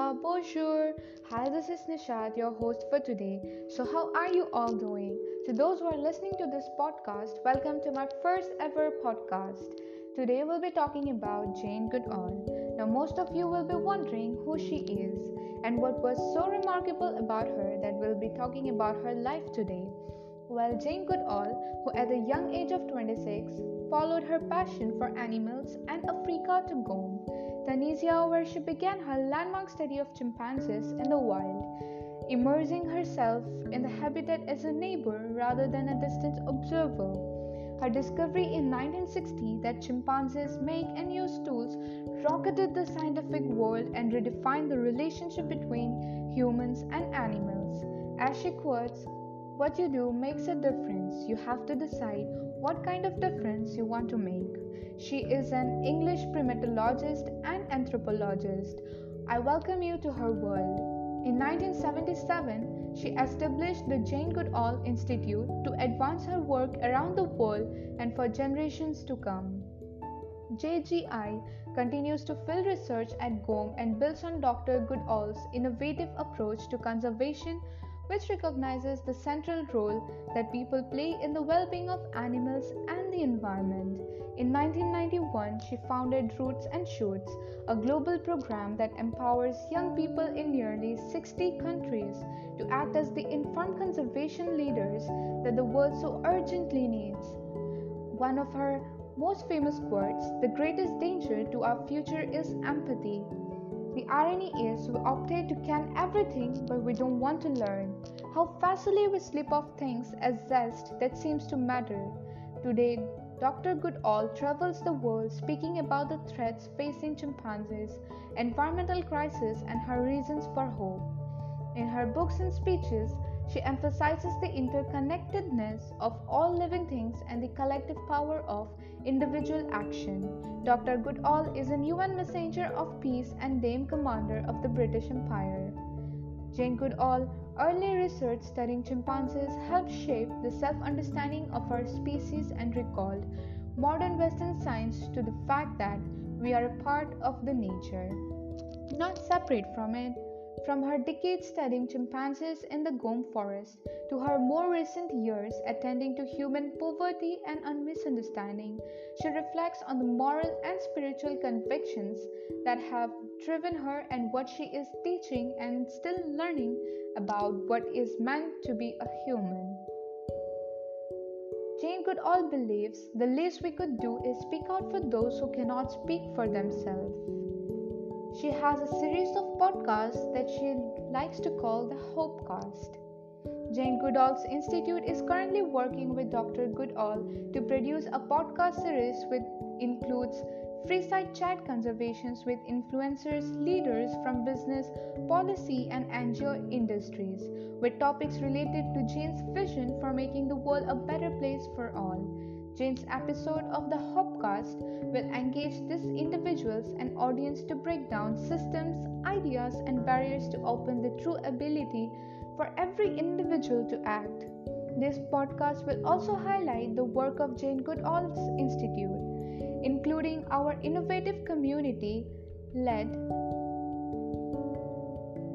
Bonjour! Hi, this is Nishad, your host for today. So, how are you all doing? To those who are listening to this podcast, welcome to my first ever podcast. Today, we'll be talking about Jane Goodall. Now, most of you will be wondering who she is and what was so remarkable about her that we'll be talking about her life today. Well, Jane Goodall, who at the young age of 26 followed her passion for animals and Africa to go Tanzania, where she began her landmark study of chimpanzees in the wild, immersing herself in the habitat as a neighbor rather than a distant observer. Her discovery in 1960 that chimpanzees make and use tools rocketed the scientific world and redefined the relationship between humans and animals. As she quotes, What you do makes a difference. You have to decide what kind of difference you want to make. She is an English primatologist and anthropologist. I welcome you to her world. In 1977, she established the Jane Goodall Institute to advance her work around the world and for generations to come. JGI continues to fill research at Gombe and builds on Dr. Goodall's innovative approach to conservation which recognizes the central role that people play in the well being of animals and the environment. In 1991, she founded Roots and Shoots, a global program that empowers young people in nearly 60 countries to act as the informed conservation leaders that the world so urgently needs. One of her most famous quotes the greatest danger to our future is empathy. The irony is, we opted to can everything, but we don't want to learn. How facilely we slip off things as zest that seems to matter. Today, Dr. Goodall travels the world speaking about the threats facing chimpanzees, environmental crisis, and her reasons for hope. In her books and speeches, she emphasizes the interconnectedness of all living things and the collective power of individual action. Dr. Goodall is a UN messenger of peace and Dame Commander of the British Empire. Jane Goodall, early research studying chimpanzees helped shape the self understanding of our species and recalled modern Western science to the fact that we are a part of the nature, not separate from it. From her decades studying chimpanzees in the Gombe forest to her more recent years attending to human poverty and misunderstanding, she reflects on the moral and spiritual convictions that have driven her and what she is teaching and still learning about what is meant to be a human. Jane Goodall believes the least we could do is speak out for those who cannot speak for themselves. She has a series of podcasts that she likes to call the Hopecast. Jane Goodall's Institute is currently working with Dr. Goodall to produce a podcast series which includes free-side chat conversations with influencers, leaders from business, policy, and NGO industries, with topics related to Jane's vision for making the world a better place for all. Jane's episode of the Hopecast will engage these individuals and audience to break down systems, ideas, and barriers to open the true ability for every individual to act. This podcast will also highlight the work of Jane Goodall's Institute, including our innovative community led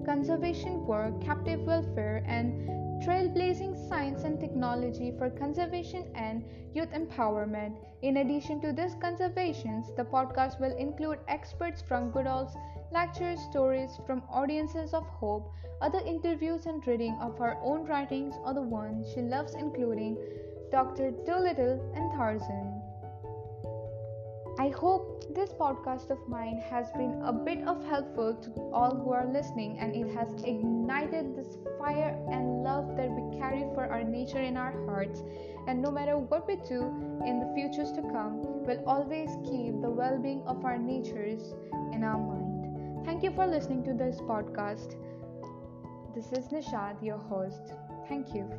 conservation work, captive welfare, and trailblazing science and technology for conservation and youth empowerment. In addition to these conservations, the podcast will include experts from Goodall's lectures, stories from audiences of hope, other interviews and reading of her own writings or the ones she loves including Dr. Dolittle and Tarzan. I hope this podcast of mine has been a bit of helpful to all who are listening and it has ignited this fire and love that we carry for our nature in our hearts and no matter what we do in the futures to come we'll always keep the well-being of our natures in our mind. Thank you for listening to this podcast. This is Nishad, your host. Thank you.